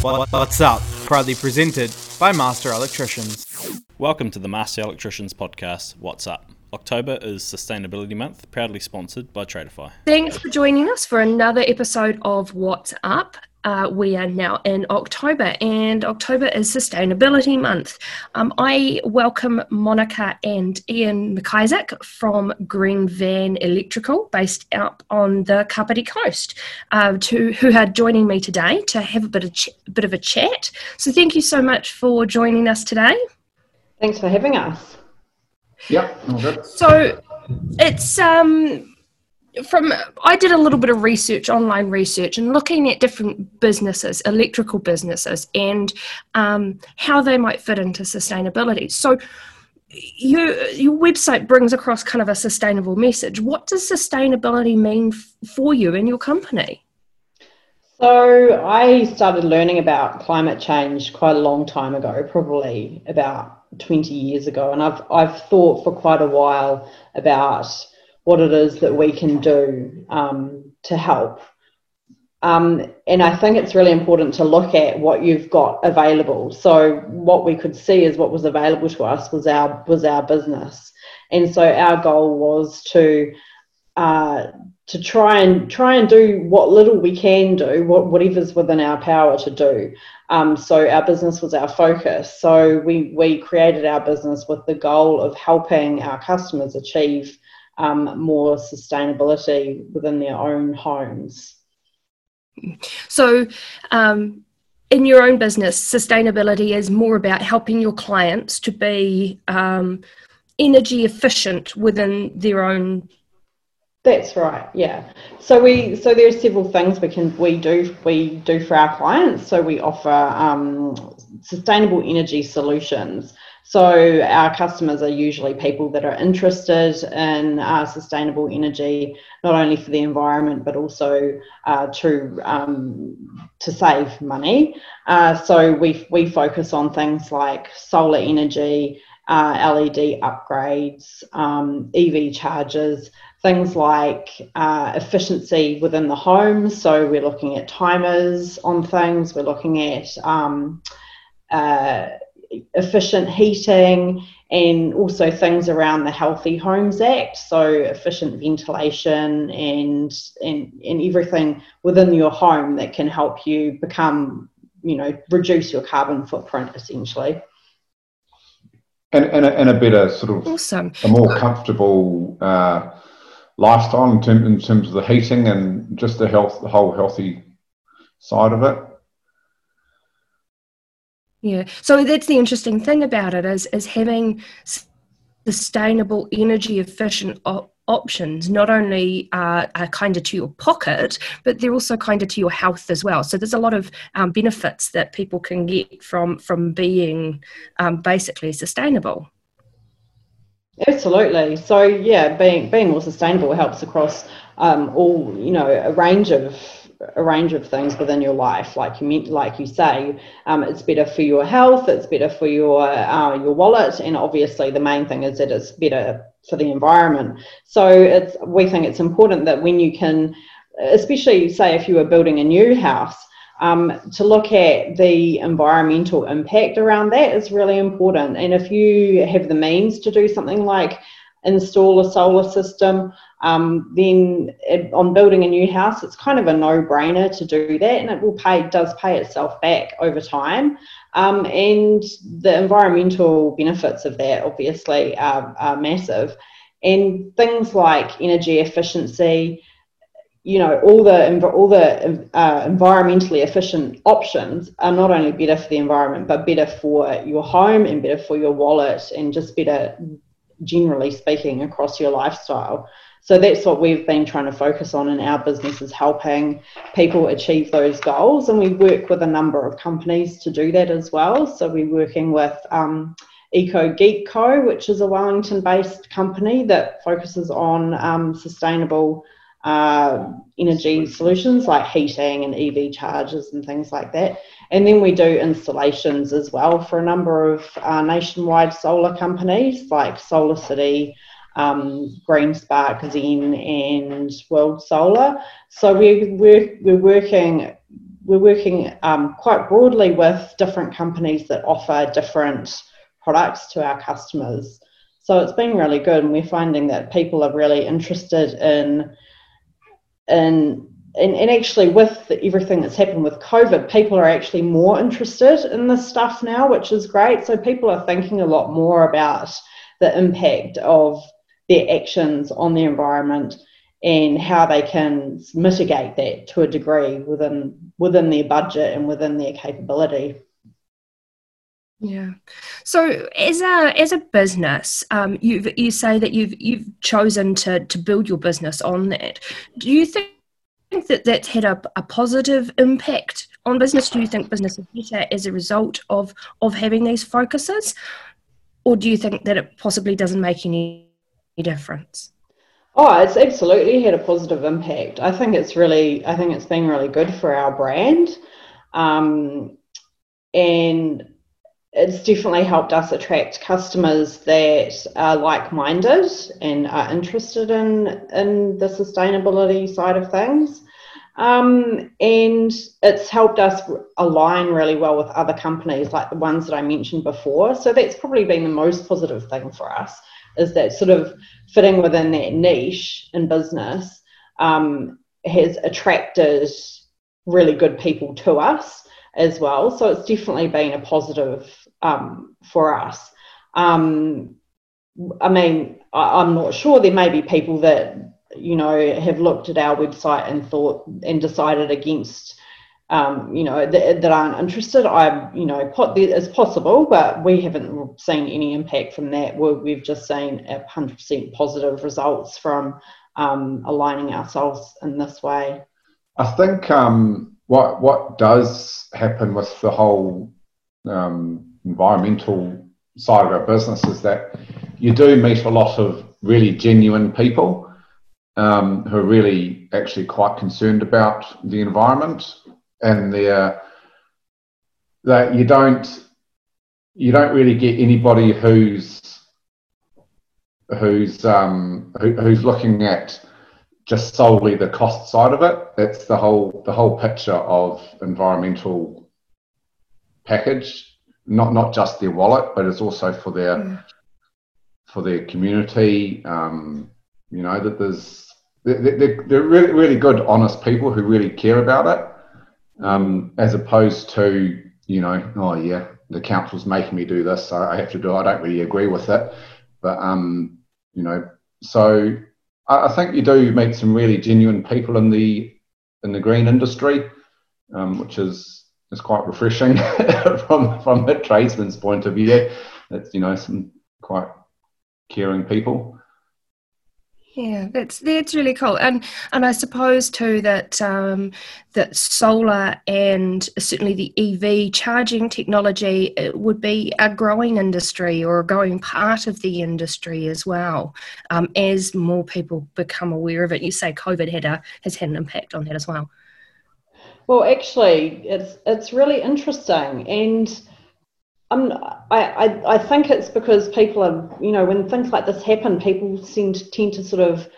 What's up? Proudly presented by Master Electricians. Welcome to the Master Electricians podcast. What's up? October is Sustainability Month, proudly sponsored by Tradify. Thanks for joining us for another episode of What's Up. Uh, we are now in October, and October is Sustainability Month. Um, I welcome Monica and Iain McIsaac from Green Van Electrical, based up on the Kapiti coast, uh, to, who are joining me today to have a bit of ch- bit of a chat. So, thank you so much for joining us today. Thanks for having us. Yep. So, it's um from I did a little bit of research, online research, and looking at different businesses, electrical businesses, and um, how they might fit into sustainability. So, your your website brings across kind of a sustainable message. What does sustainability mean f- for you and your company? So, I started learning about climate change quite a long time ago, probably about 20 years ago, and I've I've thought for quite a while about what it is that we can do um, to help. Um, and I think it's really important to look at what you've got available. So what we could see is what was available to us was our was our business, and so our goal was to uh, to try and try and do what little we can do, what, whatever's within our power to do. Um, so our business was our focus. So we we created our business with the goal of helping our customers achieve um, more sustainability within their own homes. So, um, in your own business, sustainability is more about helping your clients to be um, energy efficient within their own. That's right. Yeah. So we so there are several things we can we do we do for our clients. So we offer um, sustainable energy solutions. So our customers are usually people that are interested in uh, sustainable energy, not only for the environment but also uh, to um, to save money. Uh, so we we focus on things like solar energy, uh, LED upgrades, um, EV chargers, things like uh, efficiency within the home. So we're looking at timers on things. We're looking at um, uh, efficient heating and also things around the Healthy Homes Act, so efficient ventilation and and and everything within your home that can help you become, you know, reduce your carbon footprint essentially. And, and, a, and a better sort of Awesome. a more comfortable uh, lifestyle in, term, in terms of the heating and just the health, the whole healthy side of it. Yeah. So that's the interesting thing about it is is having sustainable, energy efficient op- options. Not only uh, are kinder to your pocket, but they're also kinder to your health as well. So there's a lot of um, benefits that people can get from from being um, basically sustainable. Absolutely. So yeah, being being more sustainable helps across um, all you know a range of a range of things within your life. Like you meant, like you say, um, it's better for your health. It's better for your uh, your wallet, and obviously the main thing is that it's better for the environment. So it's we think it's important that when you can, especially say if you are building a new house. Um, to look at the environmental impact around that is really important. And if you have the means to do something like install a solar system, um, then it, on building a new house, it's kind of a no-brainer to do that, and it will pay does pay itself back over time. Um, and the environmental benefits of that obviously are, are massive. And things like energy efficiency, you know, all the all the uh, environmentally efficient options are not only better for the environment, but better for your home and better for your wallet, and just better generally speaking across your lifestyle. So that's what we've been trying to focus on in our business is helping people achieve those goals. And we work with a number of companies to do that as well. So we're working with um, Eco Geek Co, which is a Wellington based company that focuses on um, sustainable uh, energy solutions like heating and EV chargers and things like that. And then we do installations as well for a number of uh, nationwide solar companies like Solar City, um, Green Spark, Zen, and World Solar. So we're, we're, we're working we're working um, quite broadly with different companies that offer different products to our customers. So it's been really good, and we're finding that people are really interested in in and, and actually with everything that's happened with covid people are actually more interested in this stuff now which is great so people are thinking a lot more about the impact of their actions on the environment and how they can mitigate that to a degree within within their budget and within their capability yeah. So as a as a business, um, you you say that you've you've chosen to to build your business on that. Do you think that that's had a, a positive impact on business? Do you think business is better as a result of of having these focuses, or do you think that it possibly doesn't make any, any difference? Oh, it's absolutely had a positive impact. I think it's really, I think it's been really good for our brand, um, and it's definitely helped us attract customers that are like-minded and are interested in in the sustainability side of things. Um, and it's helped us align really well with other companies like the ones that I mentioned before. So that's probably been the most positive thing for us is that sort of fitting within that niche in business um, has attracted really good people to us as well. So it's definitely been a positive um, for us. Um, I mean, I, I'm not sure. There may be people that you know have looked at our website and thought and decided against. Um, you know that, that aren't interested. I, you know, it's possible, but we haven't seen any impact from that. We've just seen a hundred percent positive results from um, aligning ourselves in this way. I think um, what what does happen with the whole um, environmental side of our business is that you do meet a lot of really genuine people um, who are really actually quite concerned about the environment and they're that you don't you don't really get anybody who's who's um, who, who's looking at just solely the cost side of it. It's the whole the whole picture of environmental package not not just their wallet, but it's also for their mm. for their community. Um, you know that there's they're, they're, really really good, honest people who really care about it, um, as opposed to you know oh yeah the council's making me do this, so I have to do it. I don't really agree with it, but um, you know so I, think you do meet some really genuine people in the in the green industry, um, which is is quite refreshing from from a tradesman's point of view. It's you know some quite caring people. Yeah, that's that's really cool, and and I suppose too that um, that solar and certainly the EV charging technology would be a growing industry or a growing part of the industry as well, um, as more people become aware of it. You say COVID had a has had an impact on that as well. Well, actually, it's it's really interesting, and I'm, I, I I think it's because people are you know when things like this happen, people seem tend to sort of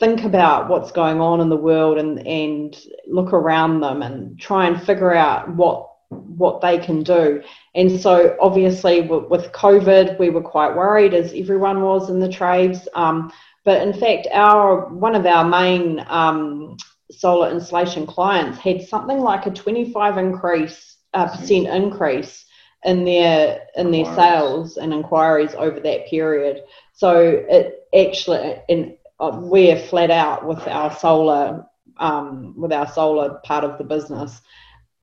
think about what's going on in the world and and look around them and try and figure out what what they can do. And so, obviously, with COVID, we were quite worried, as everyone was in the trades. Um, but in fact, our one of our main um, solar installation clients had something like a 25 increase uh, percent increase in their in their sales and inquiries over that period. So it actually and uh, we're flat out with our solar um, with our solar part of the business.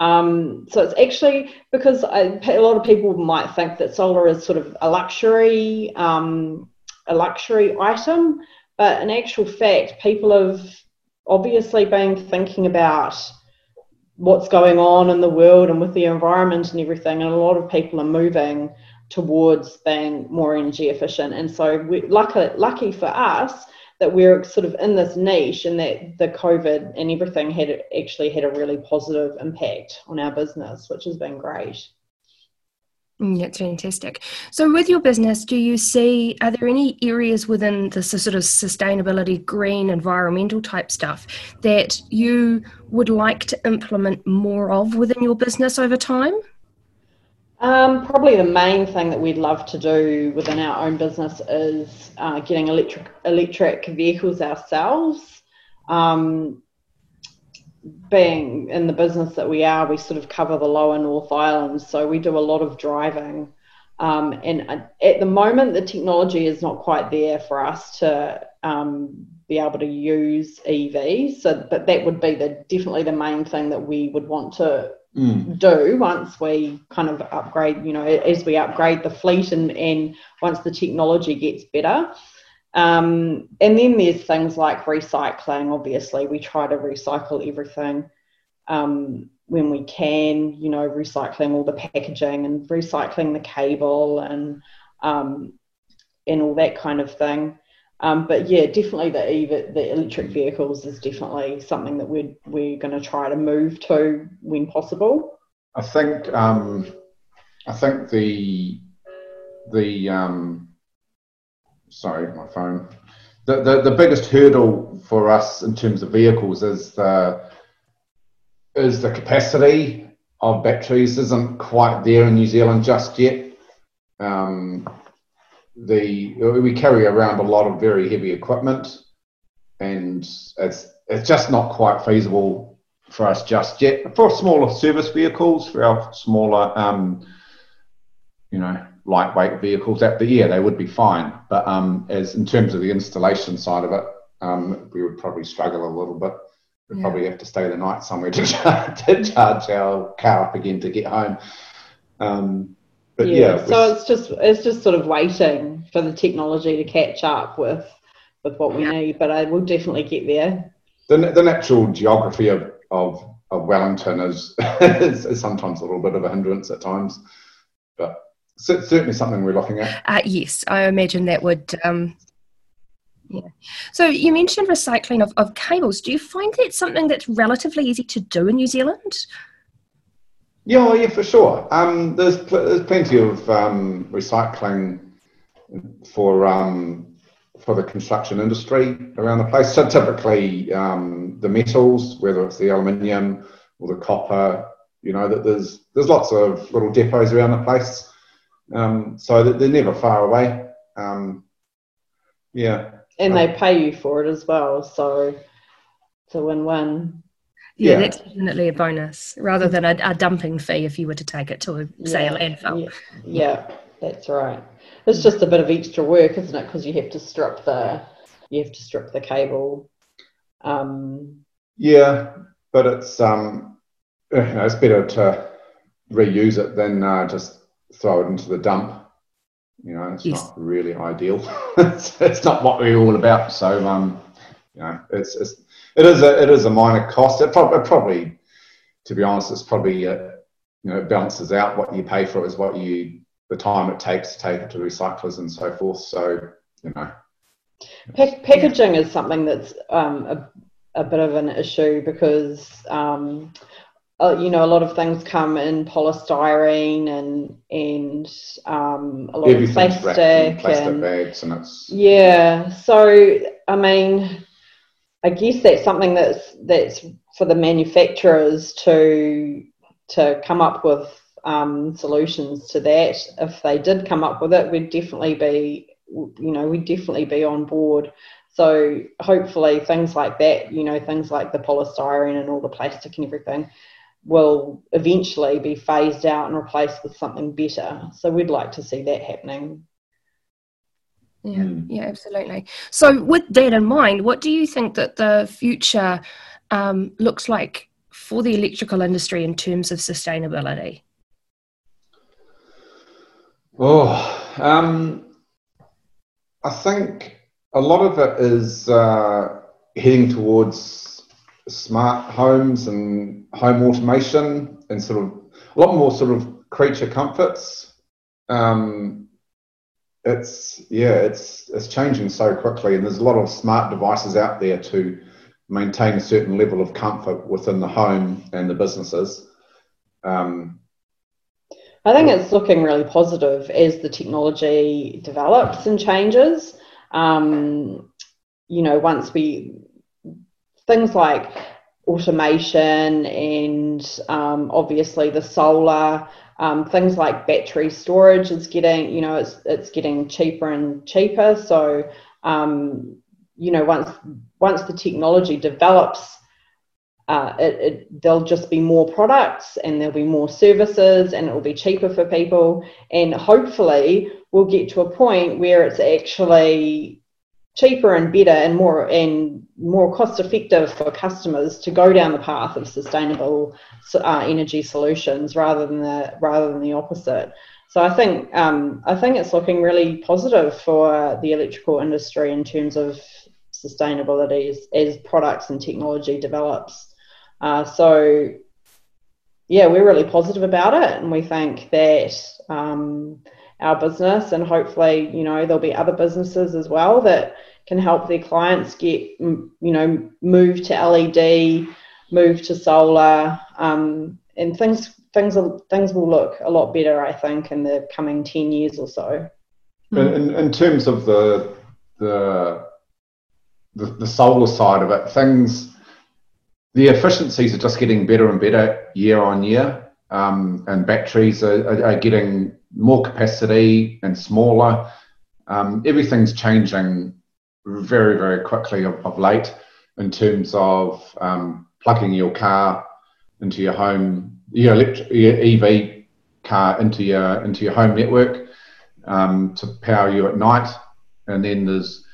Um, so it's actually because I, a lot of people might think that solar is sort of a luxury um, a luxury item, but in actual fact, people have obviously been thinking about what's going on in the world and with the environment and everything, and a lot of people are moving towards being more energy efficient. And so, we, lucky, lucky for us that we're sort of in this niche, and that the COVID and everything had actually had a really positive impact on our business, which has been great. That's fantastic. So, with your business, do you see are there any areas within the sort of sustainability, green, environmental type stuff that you would like to implement more of within your business over time? Um, probably the main thing that we'd love to do within our own business is uh, getting electric electric vehicles ourselves. Um, being in the business that we are, we sort of cover the lower North Island, so we do a lot of driving. Um, and uh, at the moment, the technology is not quite there for us to um, be able to use EVs. So, but that would be the definitely the main thing that we would want to Mm. do once we kind of upgrade, you know, as we upgrade the fleet and, and once the technology gets better. Um, and then there's things like recycling, obviously. We try to recycle everything um, when we can, you know, recycling all the packaging and recycling the cable and um, and all that kind of thing. Um, but yeah, definitely the EV, the electric vehicles is definitely something that we're we're going to try to move to when possible. I think um, I think the the um, sorry, my phone. The, the the biggest hurdle for us in terms of vehicles is the is the capacity of batteries isn't quite there in New Zealand just yet. Um, the we carry around a lot of very heavy equipment, and it's it's just not quite feasible for us just yet. For smaller service vehicles, for our smaller, um, you know, lightweight vehicles, that yeah, they would be fine. But um, as in terms of the installation side of it, um, we would probably struggle a little bit. We'd Yeah. probably have to stay the night somewhere to, charge- to charge our car up again to get home. Um, but yeah, so it's just it's just sort of waiting for the technology to catch up with with what we need. But I will definitely get there. the, the natural geography of, of, of Wellington is, is, is sometimes a little bit of a hindrance at times, but cer- certainly something we're looking at. Uh, yes, I imagine that would. Um, yeah. So you mentioned recycling of, of cables. Do you find that something that's relatively easy to do in New Zealand? Yeah, well, yeah, for sure. Um, there's pl- there's plenty of um, recycling for um, for the construction industry around the place. So typically, um, the metals, whether it's the aluminium or the copper, you know, that there's there's lots of little depots around the place. Um, so they're never far away. Um, yeah, And they pay you for it as well, so it's a win-win. Yeah, Yeah. that's definitely a bonus rather than a, a dumping fee if you were to take it to, a, say, a Yeah, landfill. Yeah, yeah, that's right. It's just a bit of extra work, isn't it? Because you have to strip the you have to strip the cable. Um, yeah, but it's um, you know, it's better to reuse it than uh, just throw it into the dump. You know, it's Yes. not really ideal. it's, it's not what we're all about. So, um, you know, it's, it's it is a it is a minor cost. It, prob- it probably, to be honest, it's probably uh, you know it balances out what you pay for it is what you the time it takes to take it to recyclers and so forth. So, you know, pack- packaging is something that's um, a, a bit of an issue because um, uh, you know a lot of things come in polystyrene and um, a lot of plastic, in plastic and bags, and it's Yeah. So I mean, I guess that's something that's that's for the manufacturers to to come up with um, solutions to that. If they did come up with it, we'd definitely be you know we'd definitely be on board. So hopefully things like that, you know, things like the polystyrene and all the plastic and everything will eventually be phased out and replaced with something better. So we'd like to see that happening. Yeah, Mm. yeah, absolutely. So, with that in mind, what do you think that the future um, looks like for the electrical industry in terms of sustainability? Oh, um, I think a lot of it is uh, heading towards smart homes and home automation and sort of a lot more sort of creature comforts. Um, it's yeah, it's it's changing so quickly, and there's a lot of smart devices out there to maintain a certain level of comfort within the home and the businesses. Um, I think it's looking really positive as the technology develops and changes. Um, you know, once we things like automation and um, obviously the solar um, things like battery storage is getting you know it's it's getting cheaper and cheaper. So um, you know once once the technology develops uh, it, it, there'll just be more products and there'll be more services and it will be cheaper for people. And hopefully we'll get to a point where it's actually cheaper and better and more and more cost effective for customers to go down the path of sustainable uh, energy solutions rather than the rather than the opposite. So I think um, I think it's looking really positive for the electrical industry in terms of sustainability as, as products and technology develops. Uh, so, yeah, we're really positive about it, and we think that um, our business and hopefully, you know, there'll be other businesses as well that can help their clients get, you know, move to LED, move to solar, um, and things things things will look a lot better, I think, in the coming ten years or so. In, in terms of the the the, the solar side of it, things the efficiencies are just getting better and better year on year, um, and batteries are, are, are, getting more capacity and smaller. Um, everything's changing very, very quickly of, of late in terms of um, plugging your car into your home, your, your EV car into your into your home network um, to power you at night, and then there's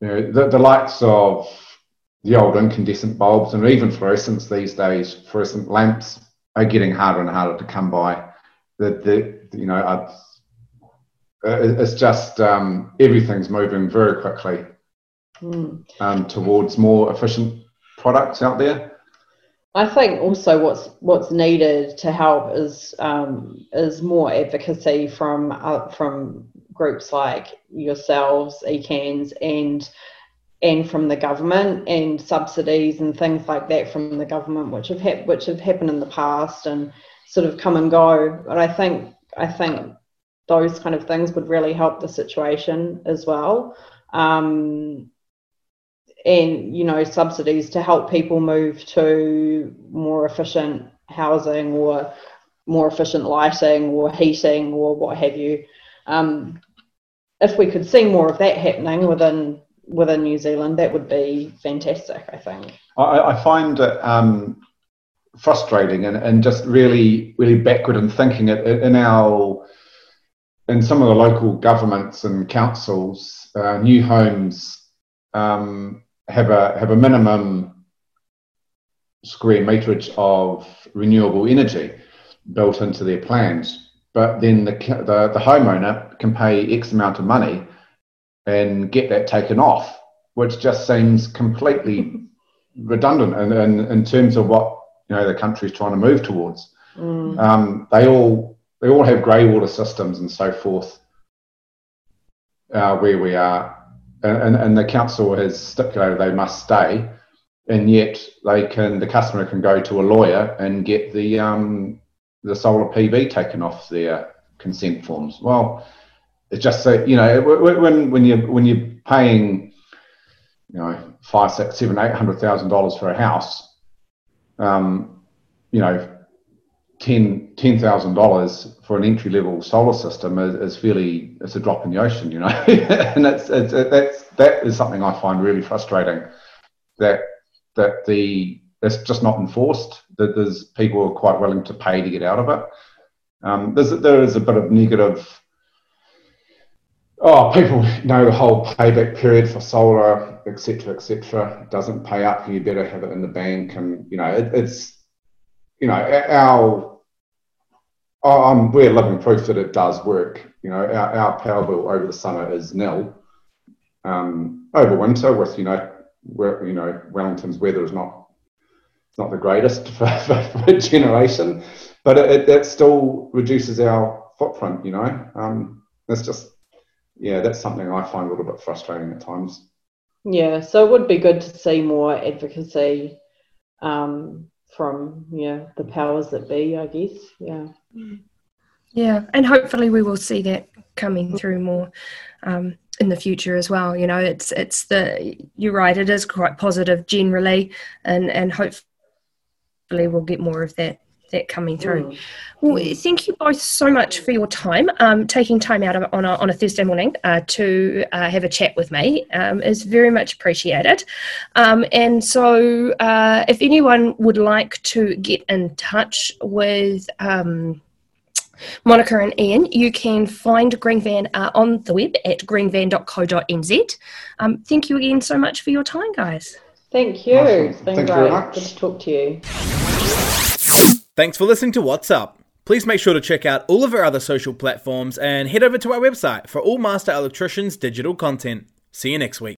you know, the, the likes of the old incandescent bulbs and even fluorescents these days, fluorescent lamps are getting harder and harder to come by. The, the you know, it's just um, everything's moving very quickly mm. um, towards more efficient products out there. I think also what's what's needed to help is um, is more advocacy from uh, from groups like yourselves, ECANS, and and from the government and subsidies and things like that from the government, which have ha- which have happened in the past and sort of come and go. But I think I think those kind of things would really help the situation as well. Um, and you know subsidies to help people move to more efficient housing or more efficient lighting or heating or what have you. Um, if we could see more of that happening within within New Zealand, that would be fantastic, I think. I, I find it um, frustrating and, and just really, really backward in thinking it in our in some of the local governments and councils, uh, new homes um, have a have a minimum square meterage of renewable energy built into their plans, but then the the, the homeowner can pay X amount of money and get that taken off, which just seems completely redundant in, in, in terms of what you know the country is trying to move towards. Mm. Um, they all they all have grey water systems and so forth uh, where we are, and, and the council has stipulated they must stay, and yet they can the customer can go to a lawyer and get the um, the solar PV taken off their consent forms. Well, it's just so you know when when you when you're paying you know five six seven eight hundred thousand dollars for a house um, you know ten ten thousand dollars for an entry level solar system is, is, fairly it's a drop in the ocean you know and it's, it's it, that's that is something I find really frustrating that that the it's just not enforced that there's people are quite willing to pay to get out of it um, there's there is a bit of negative oh, people know the whole payback period for solar, etc., etc. Doesn't pay up, you better have it in the bank, and you know it, it's you know our um, we're living proof that it does work. You know our, our power bill over the summer is nil. Um, over winter, with you know you know Wellington's weather is not not the greatest for, for, for generation, but it, it, still reduces our footprint. You know, um, it's just yeah, that's something I find a little bit frustrating at times. Yeah, so it would be good to see more advocacy um, from yeah the powers that be, I guess. Yeah. Yeah, and hopefully we will see that coming through more um, in the future as well. You know, it's it's the you're right. It is quite positive generally, and and hopefully we'll get more of that that coming through. Mm. Well, thank you both so much for your time. Um, taking time out of, on, a, on a Thursday morning uh, to uh, have a chat with me um, is very much appreciated. Um, and so, uh, if anyone would like to get in touch with um, Monica and Iain, you can find Green Van uh, on the web at greenvan.co.nz. Um, thank you again so much for your time, guys. Thank you. Awesome. It's been Thank great. Good to talk to you. Thanks for listening to What's Up. Please make sure to check out all of our other social platforms and head over to our website for all Master Electricians digital content. See you next week.